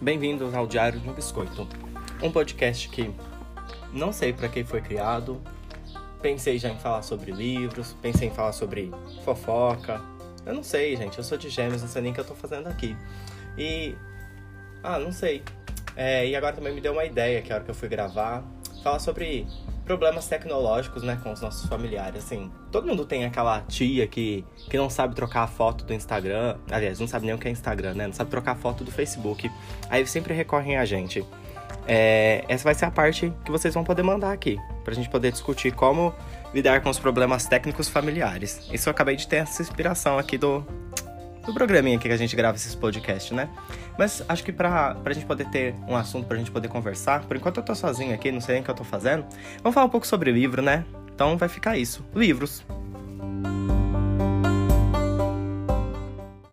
Bem-vindos ao Diário de um Biscoito, um podcast que não sei para que foi criado. Pensei já em falar sobre livros, pensei em falar sobre fofoca. Eu não sei, gente, eu sou de gêmeos, não sei nem o que eu tô fazendo aqui. E. Ah, não sei. É, e agora também me deu uma ideia que a hora que eu fui gravar, falar sobre problemas tecnológicos, né, com os nossos familiares, assim. Todo mundo tem aquela tia que, que não sabe trocar a foto do Instagram, aliás, não sabe nem o que é Instagram, né, não sabe trocar a foto do Facebook. Aí sempre recorrem a gente. É, essa vai ser a parte que vocês vão poder mandar aqui, pra gente poder discutir como lidar com os problemas técnicos familiares. Isso eu acabei de ter essa inspiração aqui do, do programinha que a gente grava esses podcasts, né? Mas acho que pra, pra gente poder ter um assunto pra gente poder conversar, por enquanto eu tô sozinho aqui, não sei nem o que eu tô fazendo, vamos falar um pouco sobre livro, né? Então vai ficar isso. Livros.